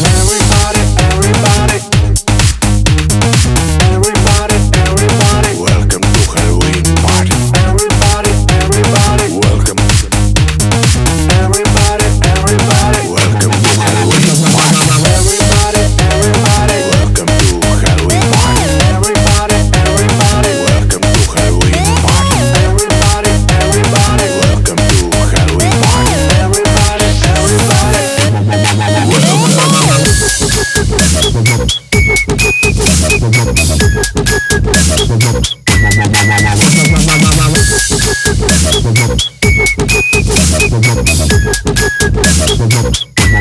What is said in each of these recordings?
Where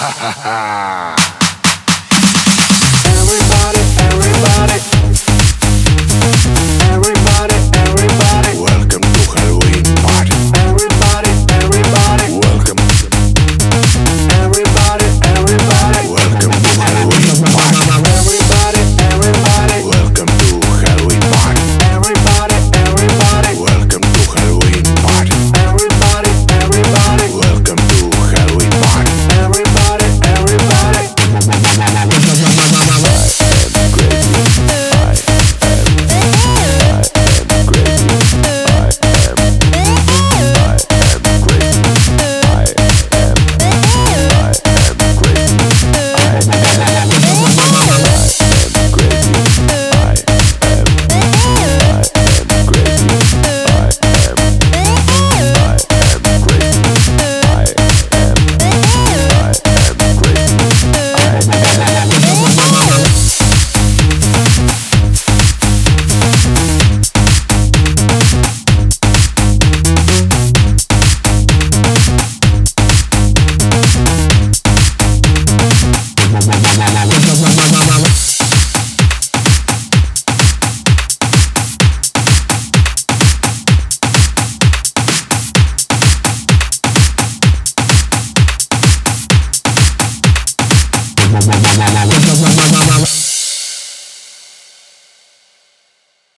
Ha ha ha! Bye-bye.